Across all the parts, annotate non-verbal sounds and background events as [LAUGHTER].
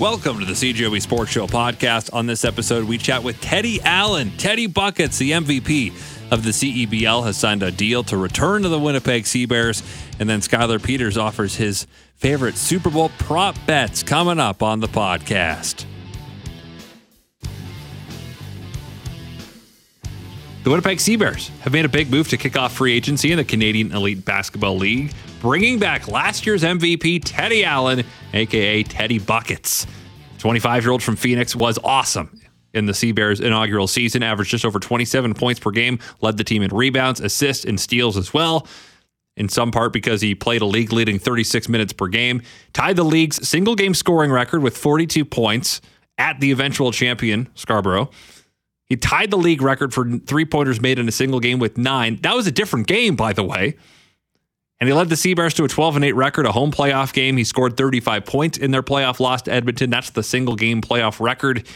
Welcome to the CJOB Sports Show podcast. On this episode, we chat with Teddy Allen. Teddy Buckets, the MVP of the CEBL, has signed a deal to return to the Winnipeg Sea Bears. And then Skylar Peters offers his favorite Super Bowl prop bets coming up on the podcast. The Winnipeg Sea Bears have made a big move to kick off free agency in the Canadian Elite Basketball League, bringing back last year's MVP, Teddy Allen, aka Teddy Buckets. 25 year old from Phoenix was awesome in the Sea Bears inaugural season, averaged just over 27 points per game, led the team in rebounds, assists, and steals as well. In some part because he played a league leading 36 minutes per game, tied the league's single game scoring record with 42 points at the eventual champion, Scarborough. He tied the league record for three pointers made in a single game with nine. That was a different game, by the way. And he led the Sea Bears to a 12 and 8 record, a home playoff game. He scored 35 points in their playoff loss to Edmonton. That's the single game playoff record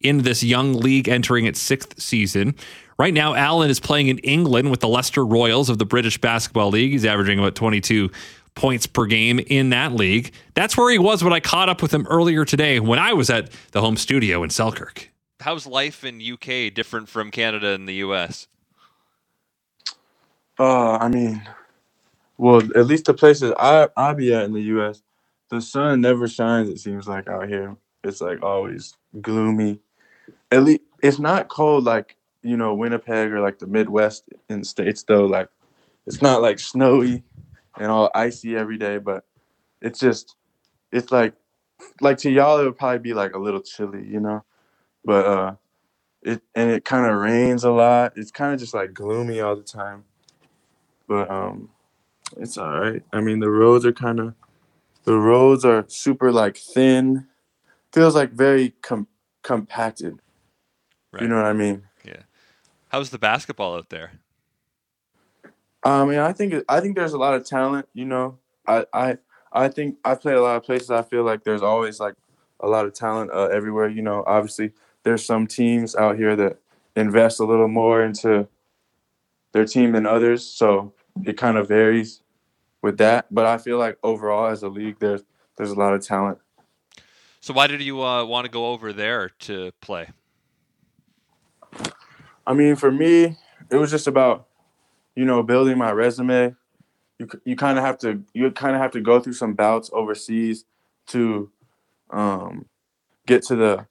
in this young league entering its sixth season. Right now, Allen is playing in England with the Leicester Royals of the British Basketball League. He's averaging about 22 points per game in that league. That's where he was when I caught up with him earlier today when I was at the home studio in Selkirk how's life in UK different from Canada and the US? Uh, I mean, well, at least the places I I be at in the US, the sun never shines. It seems like out here, it's like always gloomy. At least it's not cold like you know Winnipeg or like the Midwest in the states though. Like it's not like snowy and all icy every day, but it's just it's like like to y'all it would probably be like a little chilly, you know but uh it and it kind of rains a lot it's kind of just like gloomy all the time but um it's all right. I mean the roads are kind of the roads are super like thin. Feels like very com- compacted. Right. you know what i mean? Yeah. How's the basketball out there? I mean i think i think there's a lot of talent you know? I i i think i play a lot of places. I feel like there's always like a lot of talent uh, everywhere you know? Obviously there's some teams out here that invest a little more into their team than others. So it kind of varies with that. But I feel like overall as a league, there's there's a lot of talent. So why did you uh, want to go over there to play? I mean, for me, it was just about you know building my resume. You you kind of have to you kind of have to go through some bouts overseas to um, get to the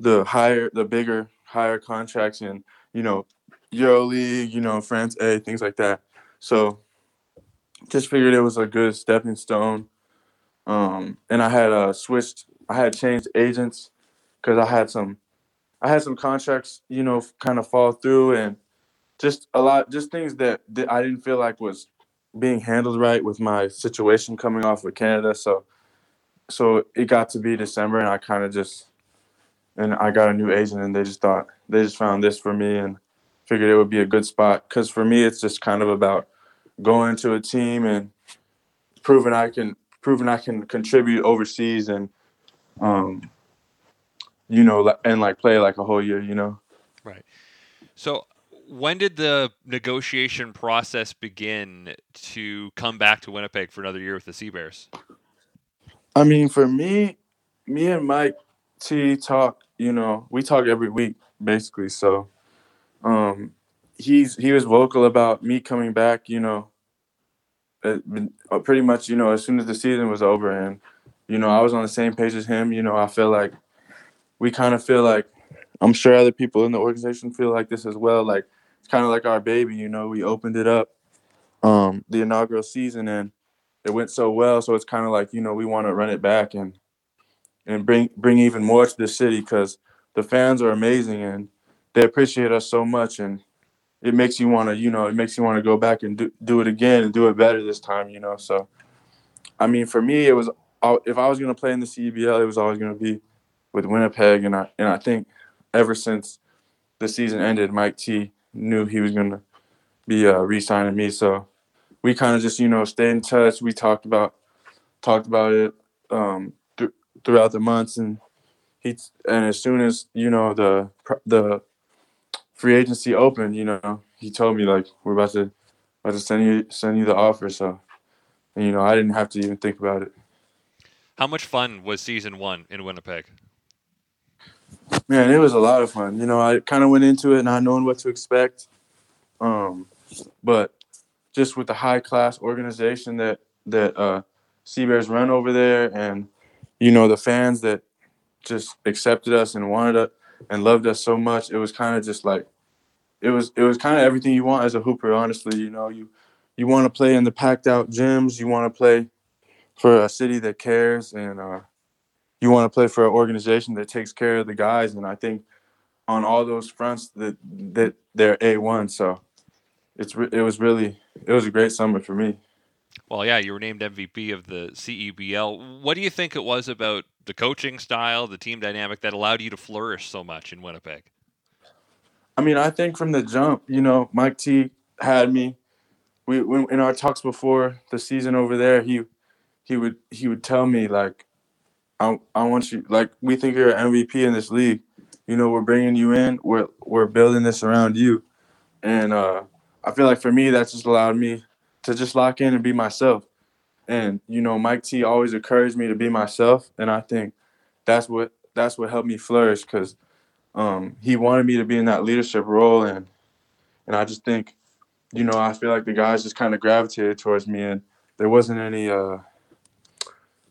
the higher, the bigger, higher contracts in, you know, Euro League, you know, France A, things like that. So just figured it was a good stepping stone. Um, and I had uh, switched, I had changed agents because I had some, I had some contracts, you know, kind of fall through and just a lot, just things that, that I didn't feel like was being handled right with my situation coming off with Canada. So, so it got to be December and I kind of just and I got a new agent, and they just thought they just found this for me and figured it would be a good spot. Because for me, it's just kind of about going to a team and proving I can proving I can contribute overseas and um you know and like play like a whole year, you know. Right. So when did the negotiation process begin to come back to Winnipeg for another year with the Sea Bears? I mean, for me, me and Mike T talk you know, we talk every week basically. So, um, he's he was vocal about me coming back. You know, uh, pretty much. You know, as soon as the season was over, and you know, I was on the same page as him. You know, I feel like we kind of feel like I'm sure other people in the organization feel like this as well. Like it's kind of like our baby. You know, we opened it up um, the inaugural season and it went so well. So it's kind of like you know we want to run it back and and bring bring even more to the city because the fans are amazing and they appreciate us so much and it makes you want to you know it makes you want to go back and do, do it again and do it better this time you know? So i mean for me it was if i was going to play in the cbl it was always going to be with winnipeg and i and i think ever since the season ended mike t knew he was going to be uh, re-signing me. So we kind of just you know stayed in touch. We talked about talked about it um, throughout the months, and he and as soon as you know the the free agency opened, you know, he told me like we're about to about to send you send you the offer. So, and, you know, I didn't have to even think about it. How much fun was season one in Winnipeg? Man, it was a lot of fun. You know, I kind of went into it not knowing what to expect. Um, but just with the high class organization that that uh, Sea Bears run over there, and you know the fans that just accepted us and wanted us and loved us so much, it was kind of just like it was it was kind of everything you want as a hooper. Honestly, you know you you want to play in the packed out gyms, you want to play for a city that cares, and uh, you want to play for an organization that takes care of the guys. And I think on all those fronts that that they're a one. So it's it was really it was a great summer for me. Well, yeah, you were named MVP of the CEBL. What do you think it was about the coaching style, the team dynamic that allowed you to flourish so much in Winnipeg? I mean, I think from the jump, you know, Mike T had me. We, we in our talks before the season over there, he he would he would tell me like, I I want you like we think you're an MVP in this league. You know, we're bringing you in. We're we're building this around you, and uh, I feel like for me, that just allowed me to just lock in and be myself. And you know, Mike T always encouraged me to be myself, and I think that's what that's what helped me flourish because um, he wanted me to be in that leadership role, and and I just think, you know, I feel like the guys just kind of gravitated towards me, and there wasn't any uh,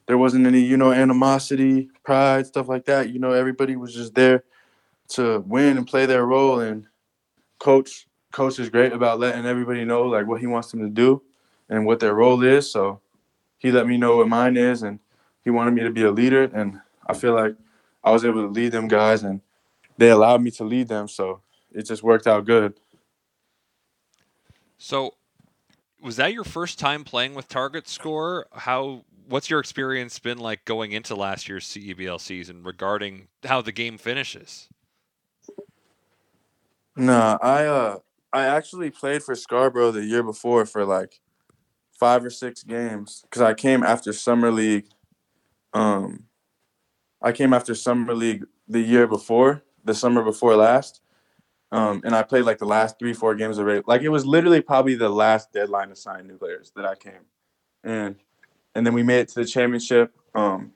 there wasn't any you know animosity, pride, stuff like that. You know, everybody was just there to win and play their role, and coach coach is great about letting everybody know like what he wants them to do and what their role is. So he let me know what mine is, and he wanted me to be a leader. And I feel like I was able to lead them guys, and they allowed me to lead them. So it just worked out good. So, was that your first time playing with Target Score? How what's your experience been like going into last year's CEBL season regarding how the game finishes? No, I uh I actually played for Scarborough the year before for like five or six games because I came after summer league. Um, I came after summer league the year before, the summer before last, um, and I played like the last three, four games of it. Like it was literally probably the last deadline to sign new players that I came, and and then we made it to the championship. Um,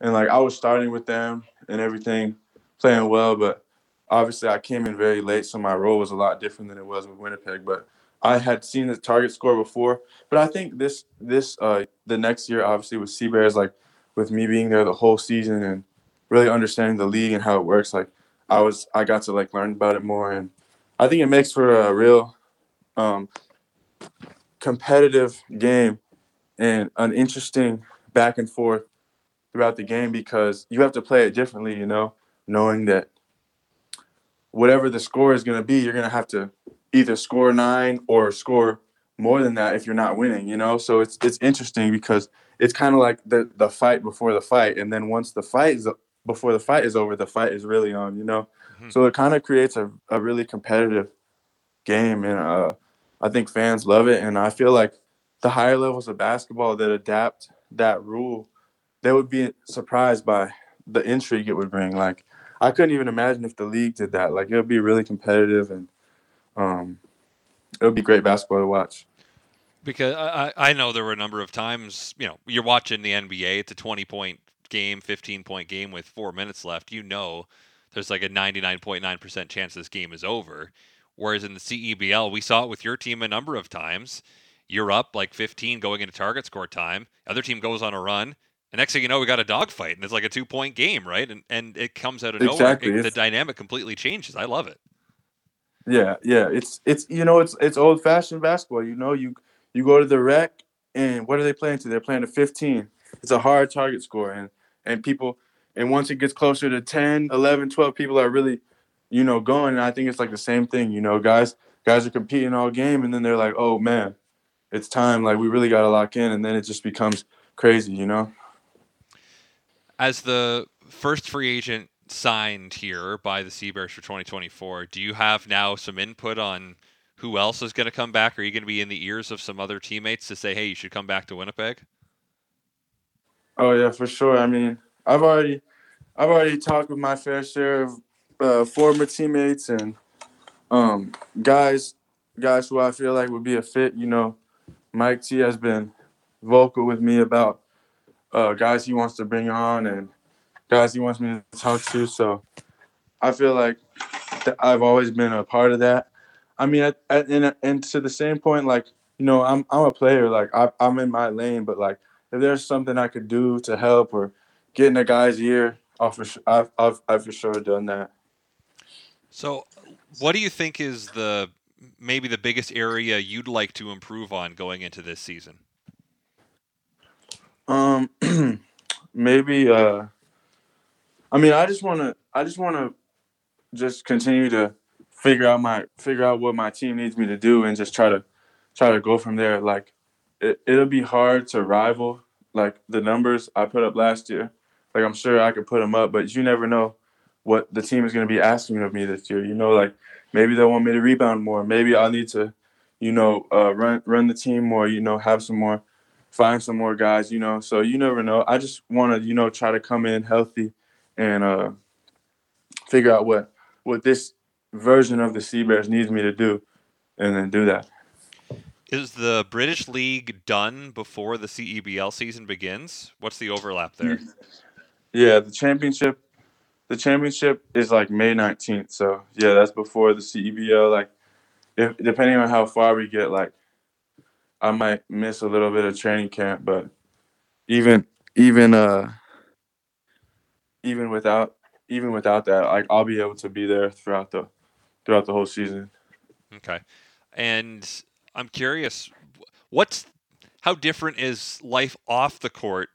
and like I was starting with them and everything, playing well, but obviously I came in very late, so my role was a lot different than it was with Winnipeg. But I had seen the target score before. But I think this this uh the next year obviously with Sea Bears, like with me being there the whole season and really understanding the league and how it works, like I was I got to like learn about it more and I think it makes for a real um competitive game and an interesting back and forth throughout the game because you have to play it differently, you know, knowing that whatever the score is going to be, you're going to have to either score nine or score more than that if you're not winning, you know? So it's it's interesting because it's kind of like the the fight before the fight and then once the fight is before the fight is over, the fight is really on, you know? Mm-hmm. So it kind of creates a, a really competitive game and uh, I think fans love it and I feel like the higher levels of basketball that adapt that rule, they would be surprised by the intrigue it would bring. Like I couldn't even imagine if the league did that. Like it would be really competitive and um, it would be great basketball to watch. Because I, I know there were a number of times, you know, you're watching the NBA, it's a 20 point game, 15 point game with four minutes left. You know, there's like a 99.9% chance this game is over. Whereas in the CEBL, we saw it with your team a number of times. You're up like 15 going into target score time. Other team goes on a run. And next thing you know, we got a dogfight, and it's like a two point game, right? And and it comes out of exactly. nowhere. It, the dynamic completely changes. I love it. Yeah, yeah. It's it's you know it's it's old fashioned basketball. You know you you go to the rec and what are they playing to? They're playing to 15. It's a hard target score and and people and once it gets closer to 10, 11, 12 people are really you know going and I think it's like the same thing, you know, guys guys are competing all game and then they're like, "Oh man, it's time like we really got to lock in." And then it just becomes crazy, you know as the first free agent signed here by the Sea Bears for 2024, do you have now some input on who else is going to come back? Are you going to be in the ears of some other teammates to say, "Hey, you should come back to Winnipeg"? Oh yeah, for sure. I mean, I've already, I've already talked with my fair share of uh, former teammates and um, guys, guys who I feel like would be a fit. You know, Mike T has been vocal with me about uh, guys he wants to bring on and guys he wants me to talk to. So I feel like th- I've always been a part of that. I mean, and, and to the same point, like you know, I'm I'm a player. Like I, I'm in my lane, but like if there's something I could do to help or get in a guy's ear, I'll for sure, I've, I've I've for sure done that. So, what do you think is the maybe the biggest area you'd like to improve on going into this season? Um, [CLEARS THROAT] maybe. Uh, I mean, I just want to. I just want to just continue to figure out my figure out what my team needs me to do and just try to try to go from there. Like, it, it'll be hard to rival like the numbers I put up last year. Like, I'm sure I could put them up, but you never know what the team is going to be asking of me this year. You know, like maybe they'll want me to rebound more. Maybe I'll need to, you know, uh, run run the team more. You know, have some more, find some more guys. You know, so you never know. I just want to, you know, try to come in healthy, and uh, figure out what what this version of the Sea Bears needs me to do, and then do that. Is the British League done before the CEBL season begins? What's the overlap there? [LAUGHS] Yeah, the championship the championship is like May 19th. So yeah, that's before the CEBL. Like, if depending on how far we get, like, I might miss a little bit of training camp, but even even uh even without even without that, like I'll be able to be there throughout the throughout the whole season. Okay, and I'm curious, what's how different is life off the court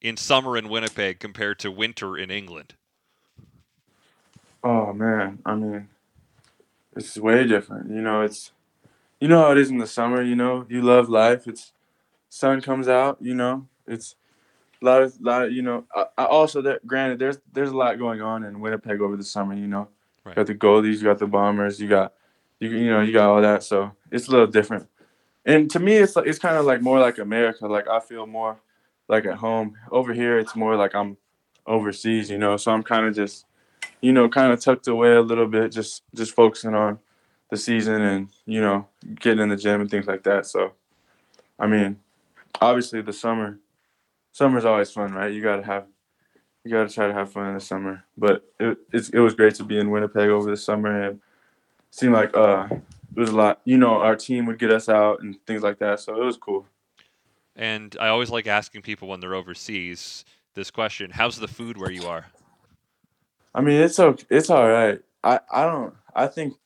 in summer in Winnipeg compared to winter in England? Oh man, I mean, it's way different. You know, it's you know how it is in the summer. You know, you love life. It's sun comes out. You know, it's a lot of lot of you know. I, I also that granted, there's there's a lot going on in Winnipeg over the summer. You know, Right. you got the Goldeyes, you got the Bombers, you got you you know you got all that. So it's a little different. And to me, it's like it's kind of like more like America. Like I feel more like at home. Over here, it's more like I'm overseas. You know, so I'm kind of just you know, kind of tucked away a little bit, just just focusing on the season and you know getting in the gym and things like that. So, I mean, obviously the summer, summer's always fun, right? You gotta have, you gotta try to have fun in the summer. But it it was great to be in Winnipeg over the summer and it seemed like uh it was a lot. You know, our team would get us out and things like that, so it was cool. And I always like asking people when they're overseas this question: How's the food where you are? I mean, it's okay. It's all right. I, I don't. I think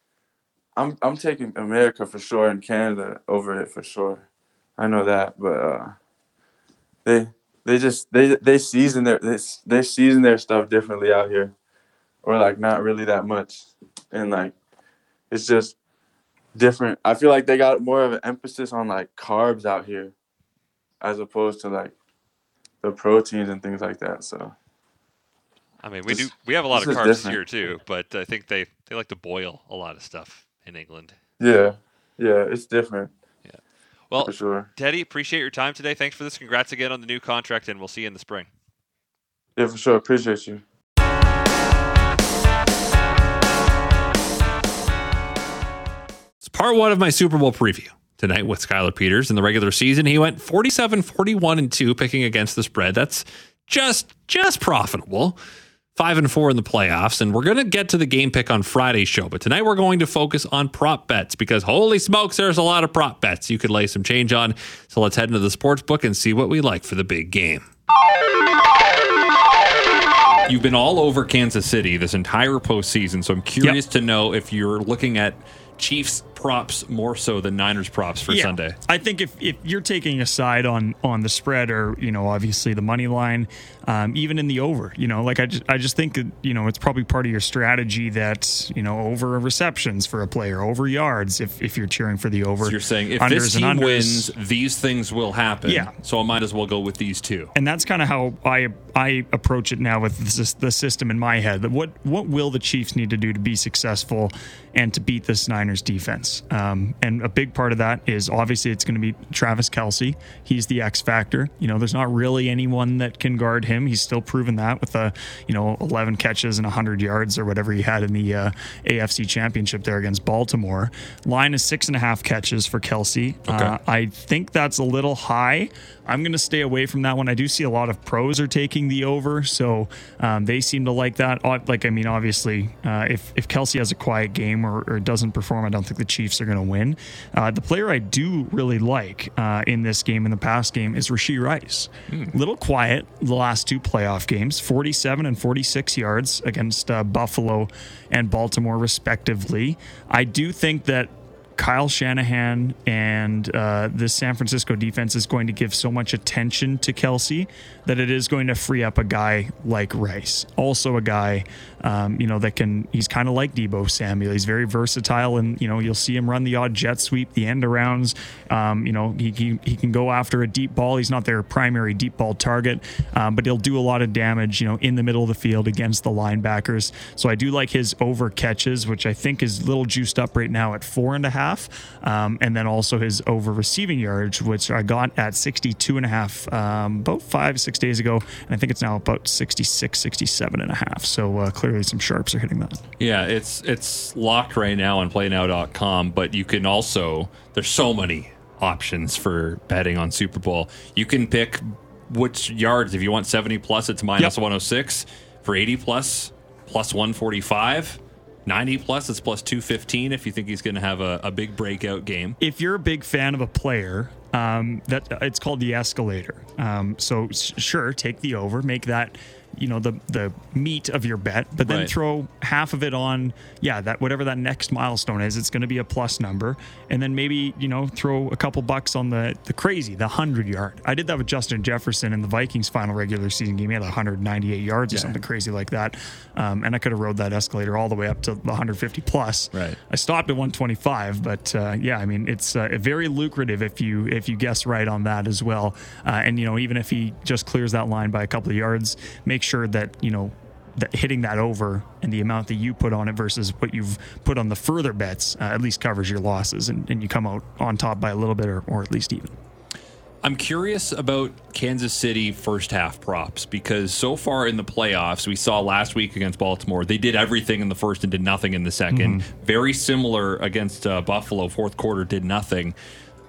I'm I'm taking America for sure and Canada over it for sure. I know that, but uh, they they just they they season their they, they season their stuff differently out here, or like not really that much, and like it's just different. I feel like they got more of an emphasis on like carbs out here, as opposed to like the proteins and things like that. So. I mean, we This- do we have a lot of carbs here too, but I think they they like to boil a lot of stuff in England. Yeah, yeah, it's different Yeah. Well, for sure. Teddy, appreciate your time today. Thanks for this. Congrats again on the new contract, and we'll see you in the spring. Yeah, for sure. Appreciate you. It's part one of my Super Bowl preview. Tonight with Skylar Peters in the regular season, he went 47 41 and 2 picking against the spread. That's just just profitable. 5 and 4 in the playoffs and we're going to get to the game pick on Friday's show, but tonight we're going to focus on prop bets because holy smokes there's a lot of prop bets you could lay some change on. So let's head into the sports book and see what we like for the big game. You've been all over Kansas City this entire postseason, so I'm curious to know if you're looking at Chiefs props more so than Niners props for Yeah. Sunday. I think if, if you're taking a side on on the spread or you know obviously the money line, um, even in the over, you know, like I just I just think that you know it's probably part of your strategy that you know over receptions for a player, over yards if if you're cheering for the over. So you're saying if this team wins, these things will happen. Yeah. So I might as well go with these two. and that's kind of how I I approach it now with the, the system in my head. What what will the Chiefs need to do to be successful and to beat this Niners defense? Offense. Um, and a big part of that is obviously it's going to be Travis Kelce. He's the X factor. You know, there's not really anyone that can guard him. He's still proven that with a, you know, 11 catches and 100 yards or whatever he had in the uh, AFC championship there against Baltimore. Line is six and a half catches for Kelce. Okay. Uh, I think that's a little high. I'm going to stay away from that one. I do see a lot of pros are taking the over, so um, they seem to like that. Uh, Like, I mean, obviously, uh, if if Kelce has a quiet game or, or doesn't perform, I don't think the Chiefs are going to win. Uh, the player I do really like uh, in this game, in the past game, is Rashee Rice. Little quiet the last two playoff games, 47 and 46 yards against uh, Buffalo and Baltimore, respectively. I do think that Kyle Shanahan and uh, the San Francisco defense is going to give so much attention to Kelce that it is going to free up a guy like Rice. Also, a guy, um, you know, that can, he's kind of like Deebo Samuel. He's very versatile, and, you know, you'll see him run the odd jet sweep, the end arounds. Um, you know, he, he, he can go after a deep ball. He's not their primary deep ball target, um, but he'll do a lot of damage, you know, in the middle of the field against the linebackers. So I do like his over catches, which I think is a little juiced up right now at four and a half. Um, and then also his over receiving yards, which I got at 62 and a half um, about five, six days ago. And I think it's now about 66, 67 and a half. So uh, clearly some sharps are hitting that. Yeah, it's it's locked right now on playnow.com, but you can also there's so many options for betting on Super Bowl. You can pick which yards if you want 70 plus it's minus Yep. 106 for 80 plus plus 145 90 plus it's plus 215 if you think he's going to have a, a big breakout game if you're a big fan of a player, um, that it's called the escalator. Um, so sure, take the over, make that you know the the meat of your bet, but then Right. throw half of it on yeah that whatever that next milestone is. It's going to be a plus number, and then maybe you know throw a couple bucks on the the crazy the hundred yard. I did that with Justin Jefferson in the Vikings final regular season game. He had 198 yards or something crazy like that, um, and I could have rode that escalator all the way up to the 150 plus. Right. I stopped at 125, but uh, yeah, I mean it's uh, very lucrative if you if you guess right on that as well. Uh, and you know even if he just clears that line by a couple of yards, make sure that you know that hitting that over and the amount that you put on it versus what you've put on the further bets uh, at least covers your losses and, and you come out on top by a little bit or, or at least even. I'm curious about Kansas City first half props because so far in the playoffs, we saw last week against Baltimore, they did everything in the first and did nothing in the 2nd Very similar against uh, Buffalo, fourth quarter did nothing.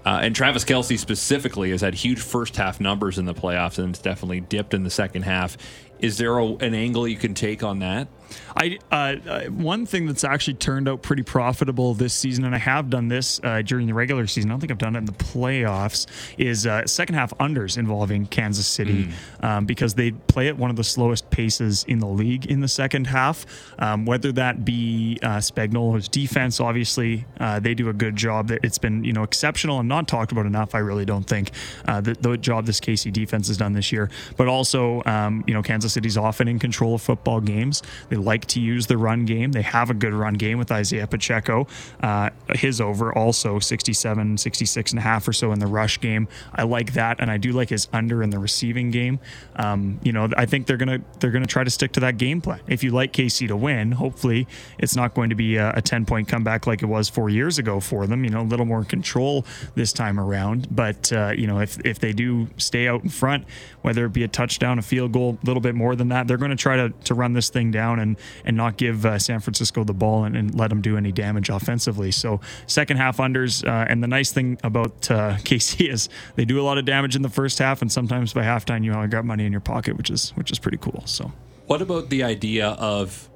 Uh, and Travis Kelce specifically has had huge first half numbers in the playoffs and it's definitely dipped in the second half. Is there a, an angle you can take on that? I uh, uh, one thing that's actually turned out pretty profitable this season, and I have done this uh, during the regular season. I don't think I've done it in the playoffs. Is uh, second half unders involving Kansas City um, because they play at one of the slowest paces in the league in the second half. Um, whether that be uh, Spagnuolo's defense, obviously uh, they do a good job. That It's been you know exceptional and not talked about enough. I really don't think uh, the, the job this KC defense has done this year, but also um, you know Kansas City's often in control of football games. They like to use the run game. They have a good run game with Isaiah Pacheco. Uh, his over also 67, 66 and a half or so in the rush game. I like that, and I do like his under in the receiving game. Um, you know, I think they're gonna they're gonna try to stick to that game plan. If you like KC to win, hopefully it's not going to be a, a 10 point comeback like it was four years ago for them. You know, a little more control this time around. But uh, you know, if if they do stay out in front, whether it be a touchdown, a field goal, a little bit more than that, they're going to try to to run this thing down and and not give uh, San Francisco the ball and, and let them do any damage offensively. So second half unders, uh, and the nice thing about uh, [LAUGHS] KC is they do a lot of damage in the first half, and sometimes by halftime you only got money in your pocket, which is which is pretty cool. So. What about the idea of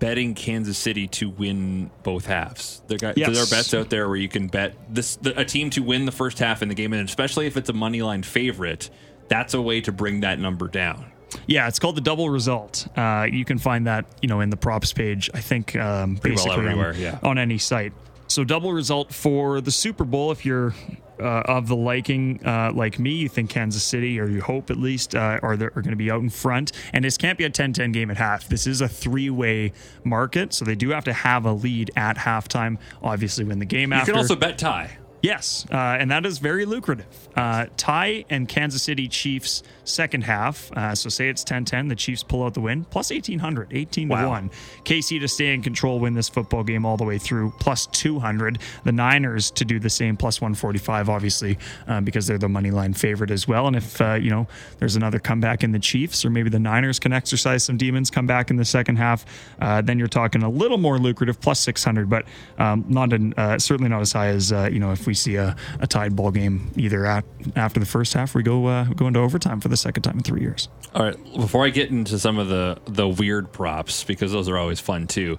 betting Kansas City to win both halves? There, got, Yes. there are bets out there where you can bet this the, a team to win the first half in the game, and especially if it's a money line favorite, that's a way to bring that number down. Yeah, it's called the double result. Uh, you can find that you know in the props page. I think um, well basically on- everywhere, yeah. on any site. So double result for the Super Bowl. If you're uh, of the liking uh, like me, you think Kansas City, or you hope at least, uh, are they are going to be out in front. And this can't be a 10-10 game at half. This is a three-way market, so they do have to have a lead at halftime. Obviously, win the game You after. can also bet tie. Yes, uh, and that is very lucrative. Uh, tie and Kansas City Chiefs second half. Uh, so say it's 10-10, the Chiefs pull out the win, plus 1800, 18 to Wow. 1. KC to stay in control, win this football game all the way through, plus 200. The Niners to do the same, plus 145, obviously, uh, because they're the money line favorite as well. And if, uh, you know, there's another comeback in the Chiefs, or maybe the Niners can exercise some demons, come back in the second half, uh, then you're talking a little more lucrative, plus 600, but um, not in, uh, certainly not as high as, uh, you know, if we see a, a tied ball game either at, after the first half, we go, uh, go into overtime for the second time in three years. All right, before I get into some of the the weird props because those are always fun too.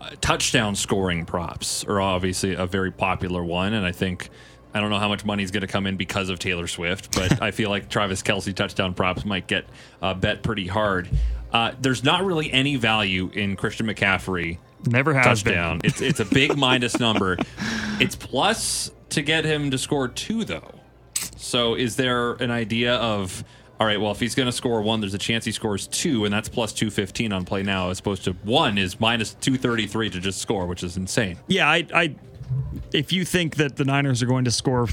Uh, touchdown scoring props are obviously a very popular one, and I think I don't know how much money is going to come in because of Taylor Swift, but [LAUGHS] I feel like Travis Kelce touchdown props might get uh, bet pretty hard. Uh, there's not really any value in Christian McCaffrey Never has been. touchdown. It's it's a big [LAUGHS] minus number. It's plus to get him to score two though. So is there an idea of all right, well if he's going to score one, there's a chance he scores two, and that's plus two fifteen on play now, as opposed to one is minus two thirty three to just score, which is insane. Yeah, I, I, if you think that the Niners are going to score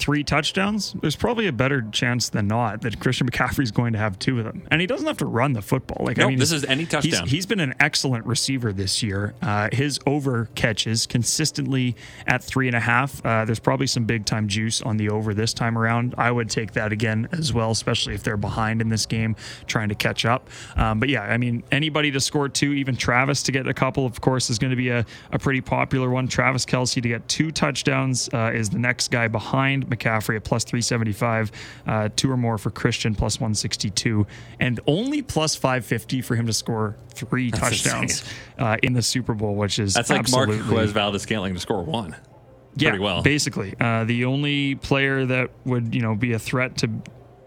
three touchdowns, there's probably a better chance than not that Christian McCaffrey's going to have two of them, and he doesn't have to run the football. Like I mean, this is any he's- touchdown. he's been an excellent receiver this year. Uh, his over catches consistently at three and a half. Uh, there's probably some big time juice on the over this time around. I would take that again as well, especially if they're behind in this game trying to catch up. Um, but yeah, I mean, anybody to score two, even Travis to get a couple, of course, is going to be a, a pretty popular one. Travis Kelce to get two touchdowns uh, is the next guy behind McCaffrey at plus 375, uh, two or more for Christian plus 162, and only plus 550 for him to score three That's touchdowns uh, in the Super Bowl, which is That's like absolutely Marquez Valdes-Scantling to score one. yeah, well. Basically, uh, the only player that would you know be a threat to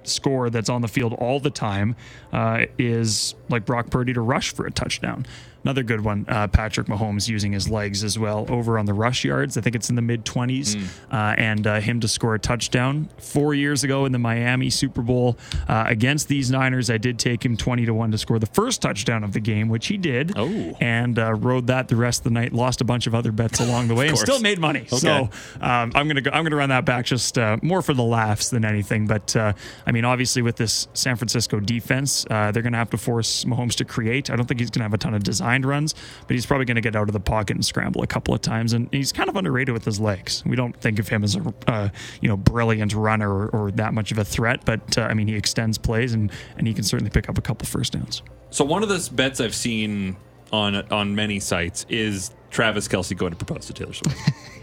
score that's on the field all the time uh, is like Brock Purdy to rush for a touchdown. Another good one, uh, Patrick Mahomes using his legs as well over on the rush yards. I think it's in the mid 20s, Hmm. uh, and uh, him to score a touchdown. Four years ago in the Miami Super Bowl uh, against these Niners, I did take him 20 to 1 to score the first touchdown of the game, which he did. Oh. And uh, rode that the rest of the night, lost a bunch of other bets along the way, [LAUGHS] and still made money. So um, I'm gonna go, I'm gonna run that back just uh, more for the laughs than anything. But uh, I mean, obviously with this San Francisco defense, uh, they're gonna have to force Mahomes to create. I don't think he's gonna have a ton of runs, but he's probably gonna get out of the pocket and scramble a couple of times. And he's kind of underrated with his legs. We don't think of him as a uh, you know brilliant runner or, or that much of a threat, but uh, I mean he extends plays and and he can certainly pick up a couple first downs. So one of the bets I've seen on on many sites is Travis Kelce going to propose to Taylor Swift.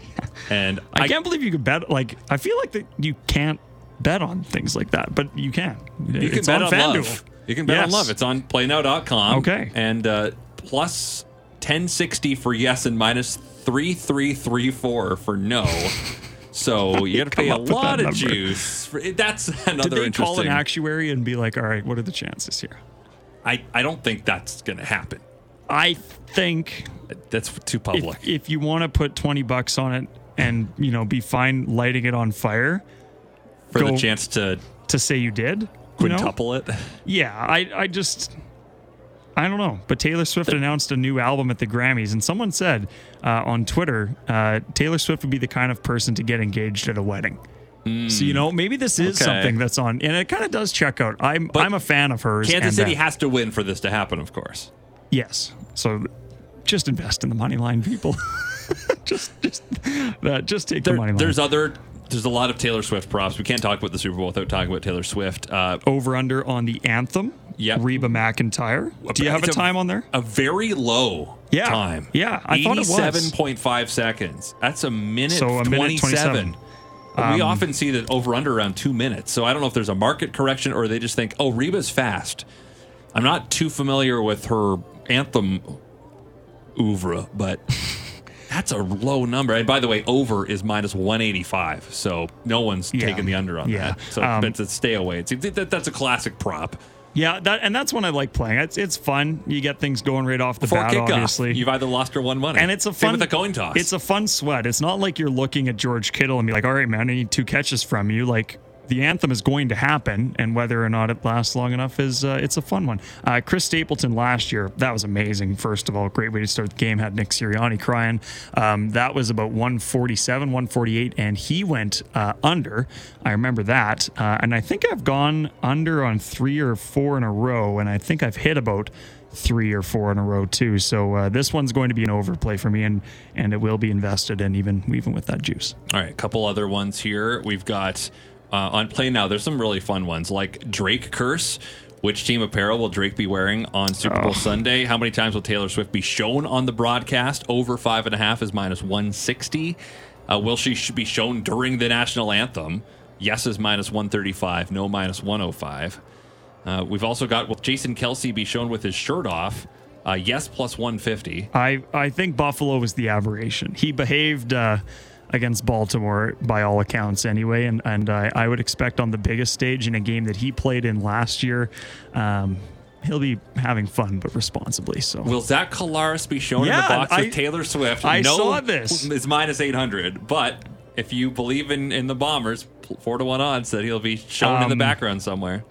[LAUGHS] and I, can't believe you could bet. Like, I feel like that you can't bet on things like that, but you can. You can bet on, FanDuel. love. You can bet on love. It's on playnow.com. Okay. And uh, plus 1060 for yes and minus 3334 for no. So you got to [LAUGHS] pay a Come up with lot of number. juice. For, that's another Did they call an actuary and be like, "All right, what are the chances here?" I, I don't think that's going to happen. I think That's too public. if, if you want to put twenty bucks on it and you know be fine lighting it on fire for go- the chance to to say you did, you know? quintuple it. Yeah, I I just I don't know. But Taylor Swift announced a new album at the Grammys, and someone said uh, on Twitter, uh, Taylor Swift would be the kind of person to get engaged at a wedding. So you know, maybe this is Okay. something that's on, and it kind of does check out. I'm I'm a fan of hers. Kansas City uh, has to win for this to happen, of course. yes. So just invest in the money line, people. [LAUGHS] just just uh, just take the There- money line. there's other. There's a lot of Taylor Swift props. We can't talk about the Super Bowl without talking about Taylor Swift. Uh, over under on the anthem. Yep. Reba McEntire. Do you have a time on there? A very low Yeah. time. Yeah, I thought it was. 87.5 seconds. That's a minute So a minute 27. 27. But we often see that over under around two minutes. So I don't know if there's a market correction or they just think, oh, Reba's fast. I'm not too familiar with her anthem oeuvre, but [LAUGHS] that's a low number. And by the way, over is minus 185. So no one's Yeah. taking the under on Yeah. that. So Um, it's a stay away. It's, that, that's a classic prop. Yeah, that and that's when I like playing. It's it's fun. You get things going right off the Before bat, kickoff, obviously. you've either lost or won money. and it's a Same fun with the coin toss. It's a fun sweat. It's not like you're looking at George Kittle and be like, "All right, man, I need two catches from you." Like the anthem is going to happen, and whether or not it lasts long enough is uh, it's a fun one. Uh, Chris Stapleton last year, that was amazing. First of all, great way to start the game. Had Nick Sirianni crying. Um, that was about 147, 148, and he went uh, under. I remember that, uh, and I think I've gone under on three or four in a row, and I think I've hit about three or four in a row too. So uh, this one's going to be an overplay for me, and and it will be invested in even even with that juice. All right, a couple other ones here. We've got uh, on play now. There's some really fun ones like Drake Curse. Which team apparel will Drake be wearing on Super Bowl oh. Sunday? How many times will Taylor Swift be shown on the broadcast? Over five and a half is minus 160. Uh, will she be shown during the national anthem? Yes is minus 135, no minus 105. Uh, we've also got will Jason Kelce be shown with his shirt off? Uh, yes, plus 150. I, I think Buffalo was the aberration. He behaved uh, against Baltimore by all accounts anyway. And, and I, I would expect on the biggest stage in a game that he played in last year, um, he'll be having fun but responsibly. So will Zach Collaros be shown yeah, in the box I, with Taylor Swift? I no, saw this. It's minus eight hundred, but if you believe in in the Bombers, four to one odds that he'll be shown um, in the um, background somewhere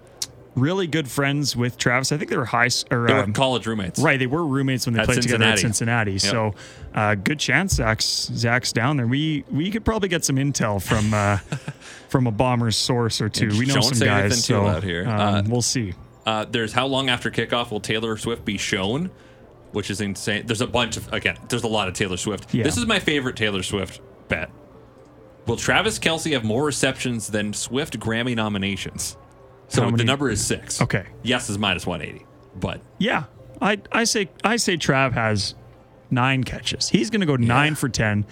really good friends with Travis. I think they were high or they were um, college roommates. Right, they were roommates when they at played Cincinnati. together at Cincinnati. Yep. So, uh, good chance Zach's Zach's down there. We we could probably get some intel from uh, [LAUGHS] from a bomber's source or two. we know some guys. So out here. Um, uh, we'll see. Uh, there's how long after kickoff will Taylor Swift be shown? Which is insane. There's a bunch of again. There's a lot of Taylor Swift. Yeah. This is my favorite Taylor Swift bet. Will Travis Kelce have more receptions than Swift Grammy nominations? So the number is six. Okay. Yes is minus one eighty. But yeah, I I say I say Trav has nine catches. He's going to go nine for ten.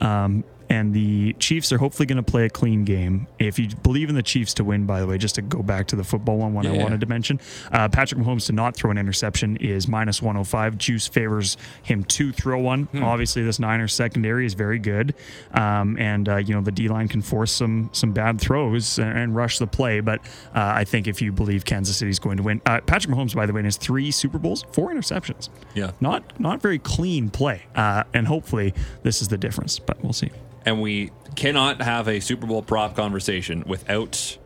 Um, and the Chiefs are hopefully going to play a clean game. If you believe in the Chiefs to win, by the way, just to go back to the football one, one yeah. I wanted to mention, uh, Patrick Mahomes to not throw an interception is minus 105. Juice favors him to throw one. Hmm. Obviously, this Niners secondary is very good, um, and uh, you know the D line can force some some bad throws and, and rush the play. But uh, I think if you believe Kansas City is going to win, uh, Patrick Mahomes, by the way, in his three Super Bowls, four interceptions. Yeah, not not very clean play, uh, and hopefully this is the difference. But we'll see and we cannot have a Super Bowl prop conversation without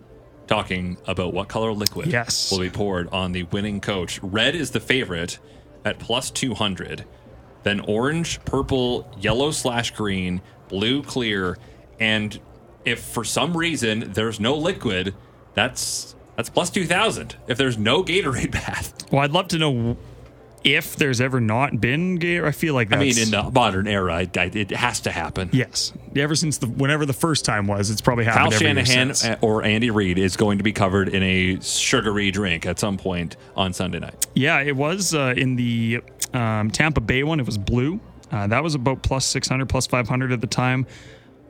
talking about what color liquid yes. will be poured on the winning coach. Red is the favorite at plus 200. Then orange, purple, yellow slash green, blue, clear. And if for some reason there's no liquid, that's that's plus 2000. If there's no Gatorade [LAUGHS] bath. Well, I'd love to know if there's ever not been gay, I feel like I mean, in the modern era, it, it has to happen. Yes, ever since the whenever the first time was, it's probably happened. Kyle Shanahan or Andy Reid is going to be covered in a sugary drink at some point on Sunday night. Yeah, it was uh, in the um, Tampa Bay one. It was blue. Uh, that was about plus six hundred, plus five hundred at the time.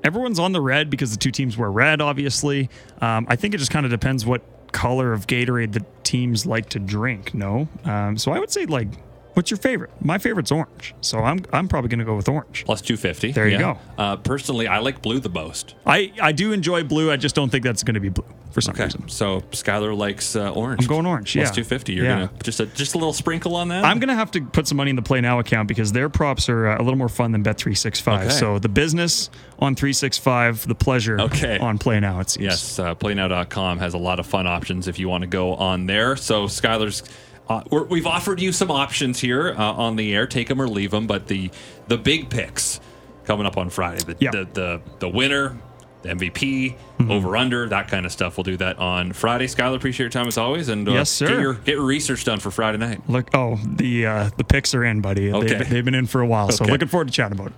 Everyone's on the red because the two teams were red. Obviously, um, I think it just kind of depends what color of Gatorade that teams like to drink. No, um, so I would say like What's your favorite? My favorite's orange, so I'm I'm probably going to go with orange. Plus two fifty. There you yeah. go. Uh, personally, I like blue the most. I I do enjoy blue. I just don't think that's going to be blue for some okay. reason. So Skylar likes uh, orange. I'm going orange. Plus yeah, two fifty. You're yeah. gonna just a just a little sprinkle on that. I'm gonna have to put some money in the Play Now account because their props are uh, a little more fun than Bet three six five. So the business on three six five, the pleasure okay. on Play Now. It seems. Yes, uh, PlayNow.com has a lot of fun options if you want to go on there. So Skylar's uh, we have offered you some options here uh, on the air. Take them or leave them. But the the big picks coming up on Friday. The yeah. the, the, the winner, the MVP, mm-hmm. over under, that kind of stuff. We'll do that on Friday. Skylar, appreciate your time as always, and uh, yes, sir. Get your, get your research done for Friday night. Look, oh the uh, the picks are in, buddy. Okay. They've, they've been in for a while, so looking forward to chatting about it.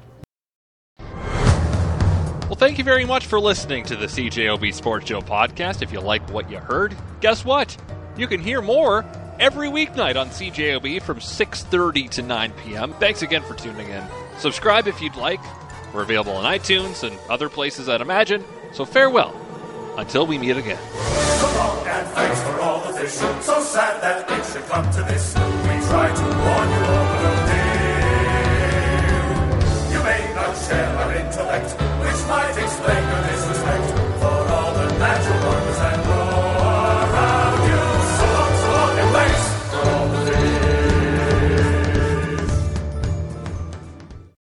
Well, thank you very much for listening to the CJOB Sports Show podcast. If you like what you heard, guess what? You can hear more every weeknight on CJOB from 6:30 to 9 p.m. Thanks again for tuning in. Subscribe if you'd like. We're available on iTunes and other places, I'd imagine. So farewell until we meet again. So long and thanks for all the fish. So sad that it should come to this. We try to warn you. You may not share our intellect.